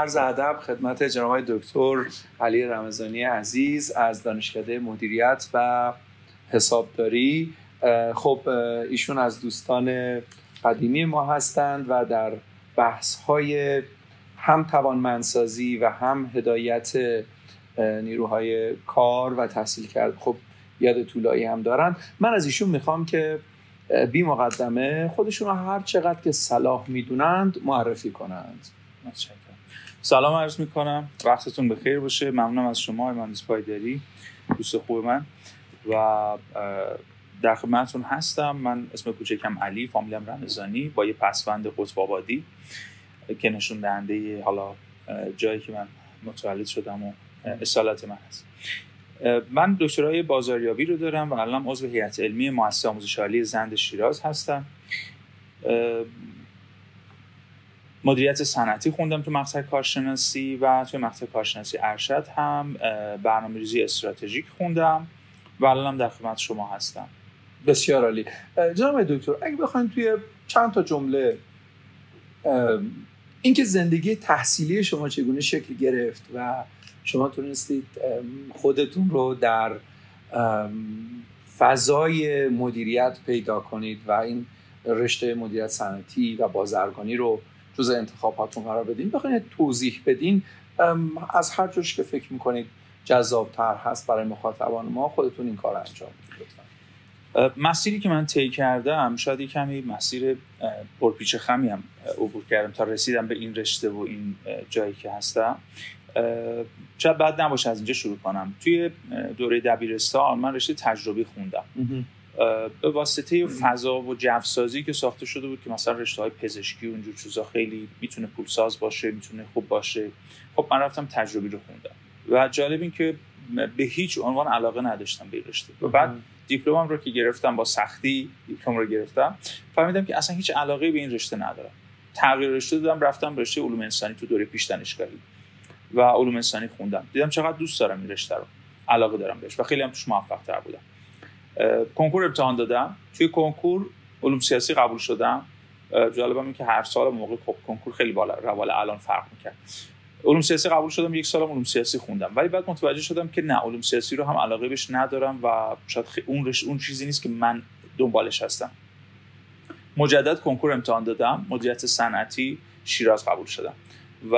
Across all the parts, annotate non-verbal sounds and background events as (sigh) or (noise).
عرض ادب خدمت جناب دکتر علی رمضانی عزیز از دانشکده مدیریت و حسابداری. خب ایشون از دوستان قدیمی ما هستند و در بحث های هم توانمندسازی و هم هدایت نیروهای کار و تحصیل کرد. خب یاد طولایی هم دارن. من از ایشون می‌خوام که بی مقدمه خودشون رو هر چقدر که صلاح می‌دونند معرفی کنند. سلام عرض می‌کنم. وقتتون بخیر باشه. ممنونم از شما مهندس پایداری دوست خوب من. و در خدمتتون هستم. من اسم کوچکم علی فامیلم رمضانی با یه پسوند قطب آبادی که نشون دهنده حالا جایی که من متولد شدم و اصالت من هست. من دکترای بازاریابی رو دارم و الان عضو هیئت علمی مؤسسه آموزش عالی زند شیراز هستم. مدیریت صنعتی خوندم تو مقطع کارشناسی و توی مقطع کارشناسی ارشد هم برنامه‌ریزی استراتژیک خوندم و الان در خدمت شما هستم. بسیار عالی. جناب دکتر اگه بخواید توی چند تا جمله اینکه زندگی تحصیلی شما چگونه شکل گرفت و شما تونستید خودتون رو در فضای مدیریت پیدا کنید و این رشته مدیریت صنعتی و بازرگانی رو جز انتخاباتون قرار بدین. بخواید توضیح بدین. از هر جوش که فکر می‌کنید جذابتر هست برای مخاطبان ما خودتون این کار انجام بدید مسیری که من طی کردم شاید کمی مسیر پرپیچ خمی هم عبور کردم تا رسیدم به این رشته و این جایی که هستم. شاید بعد نباشه از اینجا شروع کنم. توی دوره دبیرستان من رشته تجربی خوندم. به واسطه فضا و جوسازی که ساخته شده بود که مثلا رشته های پزشکی و اونجور چیزا خیلی می‌تونه پولساز باشه می‌تونه خوب باشه. خب من رفتم تجربی رو خوندم. و جالب این که به هیچ عنوان علاقه نداشتم به رشته. و بعد دیپلمم رو که گرفتم با سختی دیپلم رو گرفتم فهمیدم که اصلا هیچ علاقه به این رشته ندارم. تغییر رشته دادم رفتم رشته علوم انسانی تو دوره پیش دانشگاهی و علوم انسانی خوندم. دیدم چقدر دوست دارم این رشته رو. علاقه دارم بهش و خیلی هم توش موفق تر بودم. کنکور امتحان دادم. توی کنکور علوم سیاسی قبول شدم. جالبم این که هر سال موقع خب کنکور خیلی بالا روال الان فرق می‌کرد. علوم سیاسی قبول شدم یک سالم علوم سیاسی خوندم. ولی بعد متوجه شدم که نه علوم سیاسی رو هم علاقه بهش ندارم و شاید اون رش... اون چیزی نیست که من دنبالش هستم. مجدد کنکور امتحان دادم. مدیریت صنعتی شیراز قبول شدم. و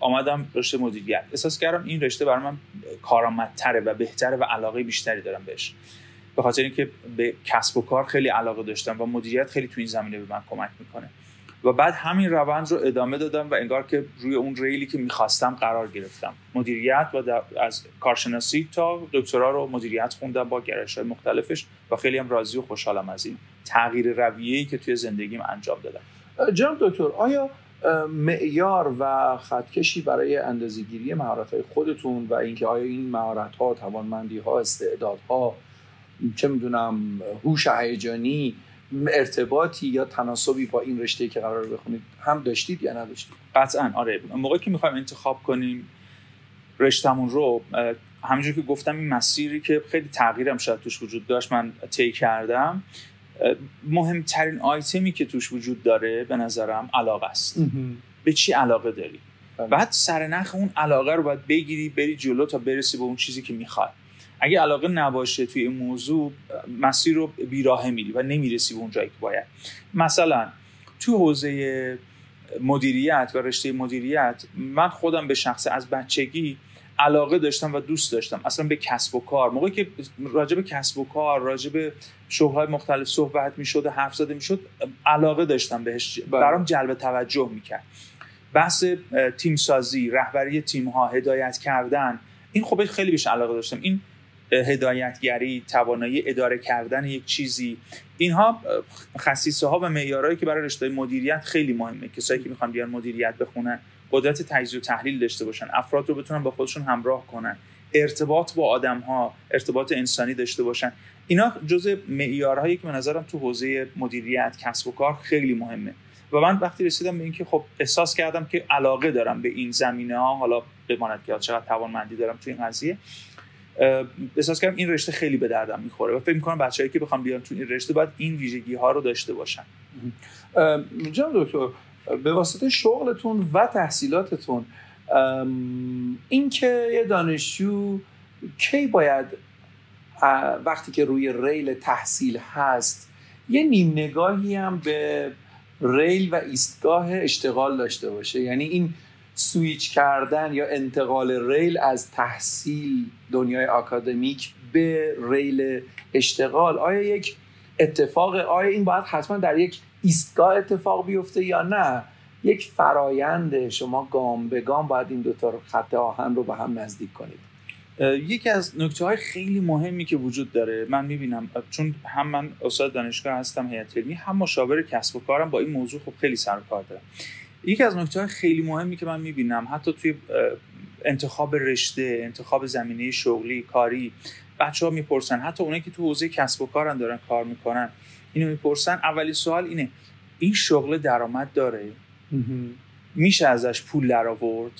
آمدم رشته مدیریت. احساس کردم این رشته برای من کارآمدتره و بهتره و علاقه بیشتری دارم بهش. به خاطر اینکه به کسب و کار خیلی علاقه داشتم و مدیریت خیلی تو این زمینه به من کمک می‌کنه. و بعد همین روند رو ادامه دادم و انگار که روی اون ریلی که می‌خواستم قرار گرفتم. مدیریت و از کارشناسی تا دکترا رو مدیریت خوندم با گرایش های مختلفش و خیلی هم راضی و خوشحالم از این تغییر رویه‌ای که توی زندگیم انجام دادم. جناب دکتر آیا معیار و خطکشی برای اندازه‌گیری مهارت‌های خودتون و اینکه آیا این مهارت‌ها، توانمندی‌ها، استعدادها چه می‌دونم هوش هیجانی ارتباطی یا تناسبی با این رشته که قرار بخونید هم داشتید یا نداشتید؟ قطعا آره. موقعی که می‌خوایم انتخاب کنیم رشتمون رو همینجور که گفتم این مسیری که خیلی تغییرم شاید توش وجود داشت من طی کردم. مهمترین آیتمی که توش وجود داره به نظرم علاقه است. به چی علاقه داری؟ بله. بعد سرنخ اون علاقه رو باید بگیری بری جلو تا برسی به اون چیزی که می‌خواد اگه علاقه نباشه توی این موضوع مسیر رو بیراه میری و نمی‌رسی به اون جایی که باید. مثلا تو حوزه مدیریت و رشته مدیریت من خودم به شخص از بچگی علاقه داشتم و دوست داشتم. اصلا به کسب و کار. موقعی که راجع به کسب و کار راجع به شغل‌های مختلف صحبت می‌شد و حرف زده می‌شد علاقه داشتم بهش. بله. برام جلب توجه می‌کرد. بحث تیم سازی رهبری تیم ها هدایت کردن این خب خیلی بهش علاقه داشتم. این هدایتگری توانایی اداره کردن یک چیزی. اینها خصیصه ها و معیارهایی که برای رشته مدیریت خیلی مهمه. کسایی که می‌خوان بیان مدیریت بخونن قدرت تجزیه و تحلیل داشته باشن افراد رو بتونن با خودشون همراه کنن ارتباط با آدم ها ارتباط انسانی داشته باشن. اینا جزء معیارهایی که به نظرم تو حوزه مدیریت کسب و کار خیلی مهمه. و من وقتی رسیدم به اینکه خب احساس کردم که علاقه دارم به این زمینه ها حالا بماند که چقدر توانمندی دارم تو این قضیه احساس کردم این رشته خیلی به دردم می‌خوره و فکر می‌کنم بچه‌ای که بخوام بیان تو این رشته باید این ویژگی ها رو داشته باشن. جان دکتر به واسطه شغلتون و تحصیلاتتون اینکه یه دانشجو کی باید وقتی که روی ریل تحصیل هست یه نیم نگاهی هم به ریل و ایستگاه اشتغال داشته باشه؟ یعنی این سویچ کردن یا انتقال ریل از تحصیل دنیای آکادمیک به ریل اشتغال آیا یک اتفاق آیا این باید حتما در یک ایستگاه اتفاق بیفته یا نه؟ یک فرایند شما گام به گام باید این دوتا خط آهن رو به هم نزدیک کنید. یکی از نکته های خیلی مهمی که وجود داره من می‌بینم چون هم من استاد دانشگاه هستم هیئت علمی هم مشاور کسب و کارم با این موضوع خب خیلی سر کار دارم. یکی از نکته های خیلی مهمی که من می‌بینم حتی توی انتخاب رشته انتخاب زمینه شغلی کاری بچه ها می‌پرسن حتی اونایی که تو حوزه کسب و کارن دارن کار می‌کنن اینو می‌پرسن اولی سوال اینه این شغل درآمد داره؟ میشه ازش پول در آورد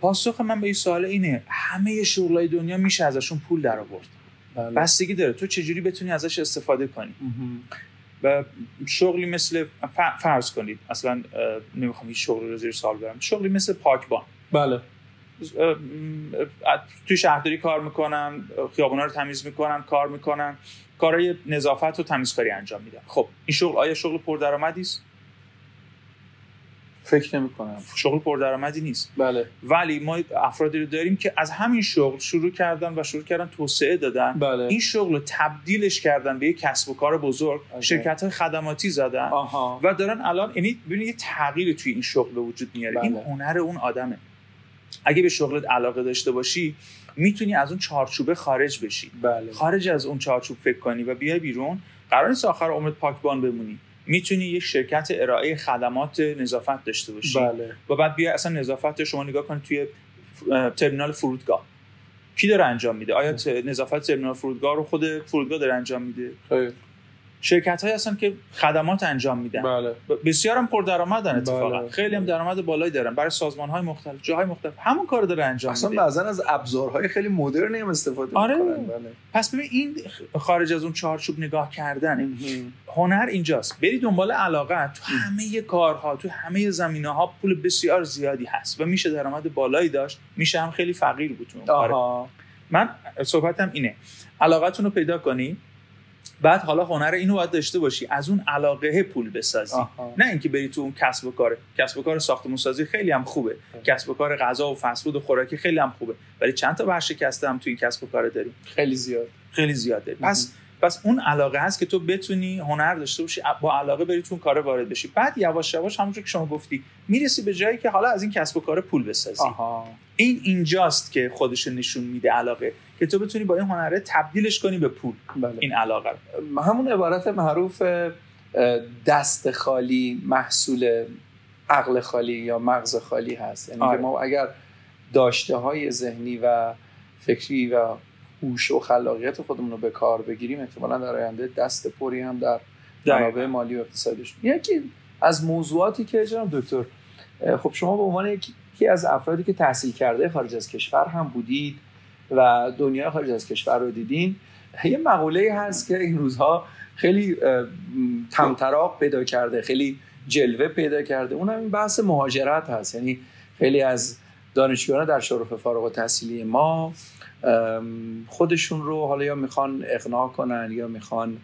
پاسخ من به این سوال اینه همه شغلای دنیا میشه ازشون پول در آورد بله. بستگی داره. تو چجوری بتونی ازش استفاده کنی؟ شغلی مثل فرض کنید اصلا نمی‌خوام هیچ شغلی رو زیر سال برم شغلی مثل پاکبان. بله. توی شهرداری کار می‌کنن خیابونا رو تمیز می‌کنن کار می‌کنن کارهای نظافت و تمیزکاری انجام میدن. خب این شغل آیا شغل پردرآمدی است؟ فکر نمی کنم شغل پردرآمدی نیست. بله. ولی ما افرادی رو داریم که از همین شغل شروع کردن و شروع کردن توسعه دادن. بله. این شغل رو تبدیلش کردن به یک کسب و کار بزرگ. شرکت های خدماتی زدن آها. و دارن الان یعنی ببینید یه تغییری توی این شغل به وجود میاره. بله. این هنر اون آدمه. اگه به شغلت علاقه داشته باشی می‌تونی از اون چارچوبه خارج بشی. بله. خارج از اون چارچوب فکر کنی و بیای بیرون. قرار نیست آخر عمرت پاکبان بمونی. می‌تونی یک شرکت ارائه خدمات نظافت داشته باشی. بله. و بعد بیا اصلا نظافت شما نگاه کنید توی ترمینال فرودگاه. کی داره انجام میده؟ آیا نظافت ترمینال فرودگاه رو خود فرودگاه داره انجام میده؟ خیلی. شرکت های هستن که خدمات انجام میدن. بله. بسیار هم پردرآمدن اتفاقا. بله. خیلی هم درآمد بالایی دارن. برای سازمان های مختلف جاهای مختلف. همون کار داره انجام اصلا میده. بعضا از ابزارهای خیلی مدرنی هم استفاده آره. می‌کنن بله. پس ببین این خارج از اون چارچوب نگاه کردن هنر اینجاست. بری دنبال علاقه. تو همه کارها تو همه زمینه ها پول بسیار زیادی هست و میشه درآمد بالایی داشت. میشه هم خیلی فقیر بود. من صحبتم اینه. علاقتون رو پیدا کنی. بعد حالا هنر اینو باید داشته باشی از اون علاقه پول بسازی. آها. نه اینکه بری تو اون کسب و کار. کسب و کار ساختمون سازی خیلی هم خوبه. کسب و کار غذا و فست و خوراکی خیلی هم خوبه. ولی چند تا ورشکسته هم تو این کسب و کار داریم. خیلی زیاد. خیلی زیاده. پس پس اون علاقه هست که تو بتونی هنر داشته باشی با علاقه بری تو اون کار وارد بشی بعد یواش یواش همونجور که شما گفتی می‌رسی به جایی که حالا از این کسب و کار پول بسازی آها. این اینجاست که خودش نشون میده علاقه که تو بتونی با این هنره تبدیلش کنی به پول بله. این علاقه رو. همون عبارت معروف دست خالی محصول عقل خالی یا مغز خالی هست یعنی آره. ما اگر داشته های ذهنی و فکری و هوش و خلاقیت خودمون رو به کار بگیریم احتمالا در آینده دست پری هم در منابع مالی و اقتصادیش. یکی از موضوعاتی که جناب دکتر خب شما به عنوان یکی از افرادی که تحصیل کرده خارج از کشور هم بودید و دنیا خارج از کشور رو دیدین یه مقوله هست که این روزها خیلی تمطراق پیدا کرده خیلی جلوه پیدا کرده. اونم این بحث مهاجرت هست. یعنی خیلی از دانشجویان در شرف فارغ التحصیلی ما خودشون رو حالا یا می‌خوان اقناع کنن یا می‌خوان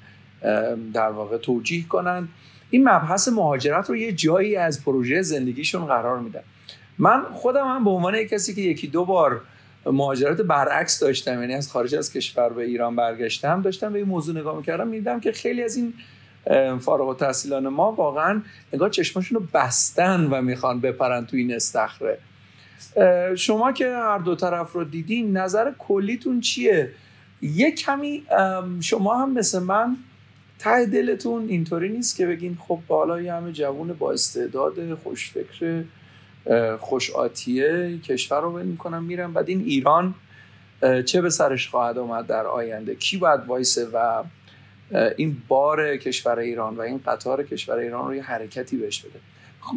در واقع توجیه کنن. این مبحث مهاجرت رو یه جایی از پروژه زندگیشون قرار میدن. من خودم هم به عنوان کسی که یکی دو بار مهاجرت برعکس داشتم یعنی از خارج از کشور به ایران برگشتم داشتم به این موضوع نگاه می‌کردم می‌دیدم که خیلی از این فارغ التحصیلان ما واقعا نگاه چشماشون رو بستن و می‌خوان بپرن تو این استخره شما که هر دو طرف رو دیدین نظر کلیتون چیه؟ یه کمی شما هم مثل من ته دلتون اینطوری نیست که بگین خب حالا یه همه جوون با استعداد خوشفکر خوش آتیه کشور رو می‌کنم میرم بعد این ایران چه به سرش خواهد آمد در آینده؟ کی باید وایسه و این بار کشور ایران و این قطار کشور ایران رو یه حرکتی بهش بده؟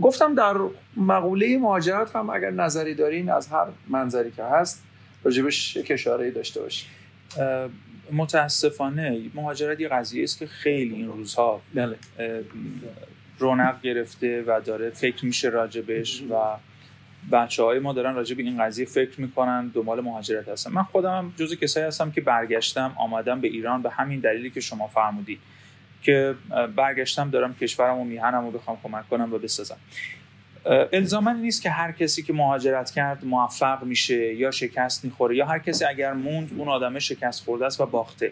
گفتم در مقوله مهاجرت هم اگر نظری دارین از هر منظری که هست راجبش یک اشاره داشته باشید متاسفانه مهاجرت یه قضیه است که خیلی این روزها بله. رونق گرفته و داره فکر میشه راجبش و بچه های ما دارن راجب این قضیه فکر می‌کنن دنبال مهاجرت هستن. من خودم جز کسایی هستم که برگشتم آمدم به ایران به همین دلیلی که شما فرمودید. که برگشتم دارم کشورم و میهنم رو بخوام کمک کنم و بسازم. الزاما نیست که هر کسی که مهاجرت کرد موفق میشه یا شکست می‌خوره یا هر کسی اگر موند اون آدمه شکست خورده است و باخته.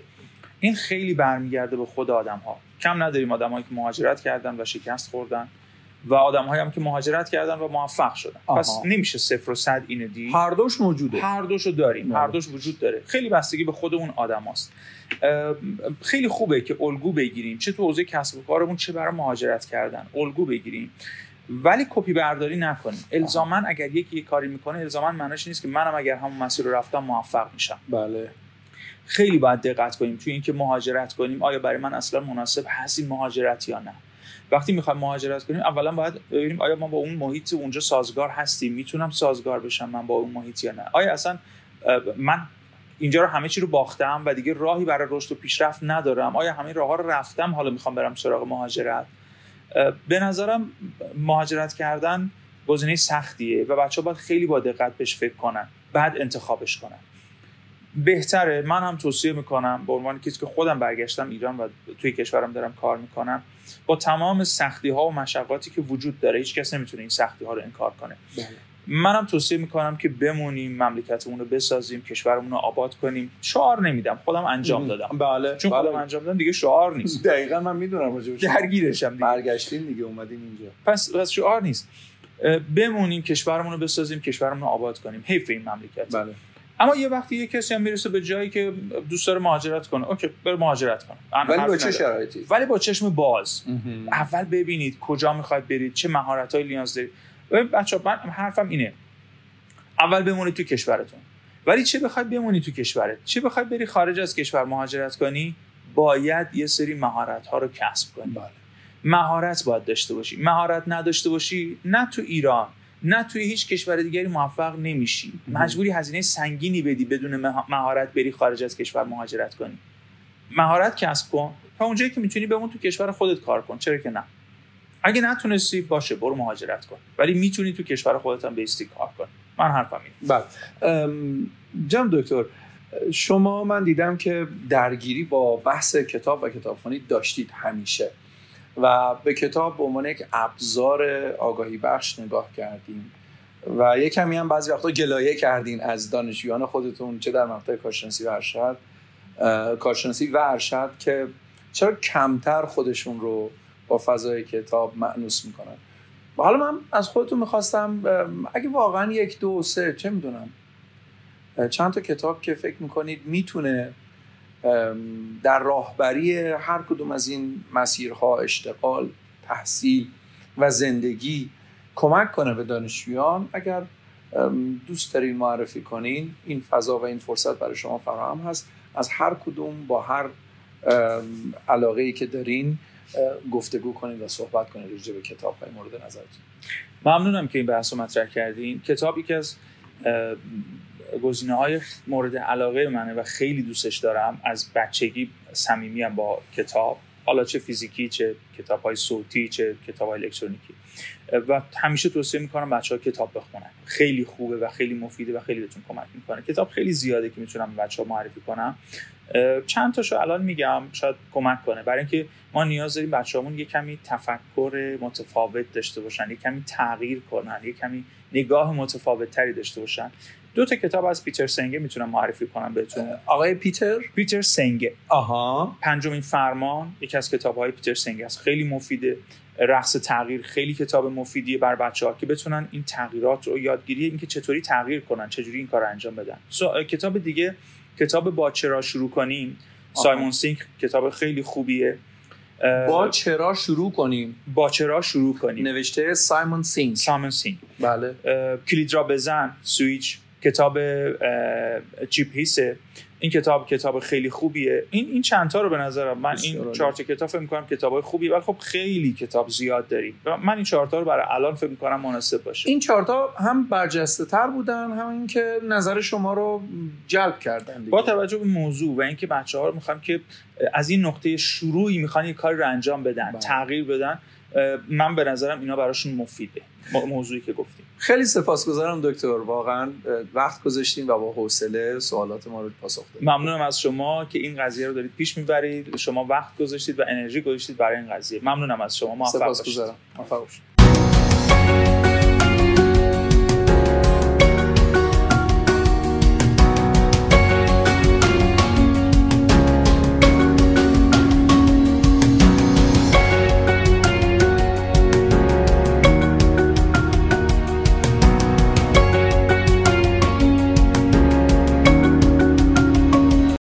این خیلی برمیگرده به خود آدم ها کم نداریم آدمایی که مهاجرت کردن و شکست خوردن. و آدم هم که مهاجرت کردن و موفق شدن. آها. پس نمیشه صفر و صد اینو دید. هر دوش موجوده. هر دوشو داریم. هر بله. دوش وجود داره. خیلی بستگی به خود اون آدم هست. خیلی خوبه که الگو بگیریم. چه تو حوزه کسب و کارمون چه برای مهاجرت کردن. الگو بگیریم. ولی کپی برداری نکنیم. الزاما اگر یکی یه کاری می‌کنه الزاما معنیش نیست که منم اگر همون مسیر رو رفتم موفق میشم. بله. خیلی باید دقت کنیم. توی اینکه مهاجرت کنیم آیا برای من اصلا مناسب هست این مهاجرت یا نه؟ وقتی می‌خوایم مهاجرت کنیم اولا باید ببینیم آیا ما با اون محیط اونجا سازگار هستیم می‌تونم سازگار بشم من با اون محیط یا نه؟ آیا اصلا من اینجا رو همه چی رو باختم و دیگه راهی برای رشد و پیشرفت ندارم؟ آیا همه راه ها رو رفتم؟ حالا می‌خوام برم سراغ مهاجرت. به نظرم مهاجرت کردن گزینه سختیه و بچه ها باید خیلی با دقت بهش فکر کنن بعد انتخابش کنن. بهتره. من هم توصیه می‌کنم به عنوان کسی که خودم برگشتم ایران و توی کشورم دارم کار می‌کنم با تمام سختی ها و مشقاتی که وجود داره هیچ کس نمی‌تونه این سختی ها رو انکار کنه. بله. منم توصیه می‌کنم که بمونیم مملکتمون رو بسازیم کشورمون رو آباد کنیم. شعار نمیدم خودم انجام دادم. بله چون بله. خودم انجام دادم دیگه شعار نیست. (laughs) دقیقا من می‌دونم درگیرشم دیگه. برگشتیم دیگه اومدیم اینجا. پس پس شعار نیست. بمونیم کشورمون رو بسازیم کشورمون رو آباد کنیم. حیف این مملکت. بله. اما یه وقتی یه کسی هم می‌رسه به جایی که دوست داره مهاجرت کنه. اوکی بر مهاجرت کنه ولی با چه شرایطی؟ ولی با چشم باز. اول ببینید کجا می‌خواید برید چه مهارت‌هایی نیاز دارید. بچا من حرفم اینه. اول بمونید تو کشورتون. ولی چه بخواید بمونید تو کشورت؟ چه بخواید بری خارج از کشور مهاجرت کنی؟ باید یه سری مهارت ها رو کسب کنی. بله. مهارت باید داشته باشی. مهارت نداشته باشی نه تو ایران. نه توی هیچ کشور دیگری موفق نمیشی. مجبوری هزینه سنگینی بدی بدون مهارت بری خارج از کشور مهاجرت کنی. مهارت کسب کن تا اونجایی که می‌تونی بمون تو کشور خودت کار کن. چرا که نه؟ اگه نتونستی باشه برو مهاجرت کن. ولی می‌تونی تو کشور خودت هم بیستی کار کن. من حرفم اینه. بله. جم دکتر شما من دیدم که درگیری با بحث کتاب و کتابخوانی داشتید همیشه. و به کتاب به عنوان یک ابزار آگاهی بخش نگاه کردیم. و یه کمی هم بعضی وقتا گلایه کردین از دانشجویان خودتون چه در مقطع کارشناسی و ارشد کارشناسی و ارشد که چرا کمتر خودشون رو با فضای کتاب معنوس می‌کنن. حالا من از خودتون می‌خواستم اگه واقعا یک دو سه چه می‌دونم چند تا کتاب که فکر می‌کنید می‌تونه در راهبری هر کدوم از این مسیرها اشتغال تحصیل و زندگی کمک کنه به دانشجویان. اگر دوست دارین معرفی کنین این فضا و این فرصت برای شما فراهم هست. از هر کدوم با هر علاقه ای که دارین گفتگو کنید و صحبت کنید راجع به کتاب های مورد نظرتون. ممنونم که این بحث رو مطرح کردین. کتابی که از گزینه های مورد علاقه منه و خیلی دوستش دارم. از بچگی صمیمیم با کتاب حالا چه فیزیکی چه کتاب های صوتی چه کتاب های الکترونیکی. و همیشه توصیه می‌کنم بچه ها کتاب بخونن. خیلی خوبه و خیلی مفیده و خیلی بهتون کمک می‌کنه. کتاب خیلی زیاده که می‌تونم بچه ها معرفی کنم. چند تاشو الان میگم شاید کمک کنه. برای اینکه ما نیاز داریم بچه‌هامون یه کمی تفکر متفاوت داشته باشن یه کمی تغییر کنن یه کمی نگاه متفاوت تری داشته باشن. دو تا کتاب از پیتر سنگه می‌تونم معرفی کنم بهتون. آقای پیتر؟ پیتر سنگه. آها. پنجمین فرمان یکی از کتاب های پیتر سنگه است. خیلی مفیده. رقص تغییر خیلی کتاب مفیدیه بر بچه ها که بتونن این تغییرات رو یادگیری اینکه چطوری تغییر کنن چجوری این کار رو انجام بدن. کتاب دیگه کتاب با چرا شروع کنیم. سایمون سینک کتاب خیلی خوبیه. با چرا شروع کنیم. با چرا شروع کنیم. نوشته سایمون سینک. سایمون سینک. بله. کلید را بزن. سویچ. کتاب چیپ هیسه این کتاب کتاب خیلی خوبیه. این این چند تا رو به نظرم من این چهار تا کتاب فکر می‌کنم کتابای خوبی. ولی خب خیلی کتاب زیاد داریم. من این چهار تا رو برای الان فکر می‌کنم مناسب باشه. این چهار تا هم برجسته تر بودن هم اینکه نظر شما رو جلب کردن با توجه به موضوع و اینکه بچه‌ها رو می‌خوام که از این نقطه شروعی می‌خوان یه کار رو انجام بدن بله. تغییر بدن من به نظرم اینا براشون مفیده. موضوعی که گفتیم. خیلی سپاسگزارم دکتر. واقعا وقت گذاشتیم و با حوصله سوالات ما رو پاسخ دادید ممنونم از شما که این قضیه رو دارید پیش می‌برید. شما وقت گذاشتید و انرژی گذاشتید برای این قضیه. ممنونم از شما. موفق باشید. سپاسگزارم. موفق باشید.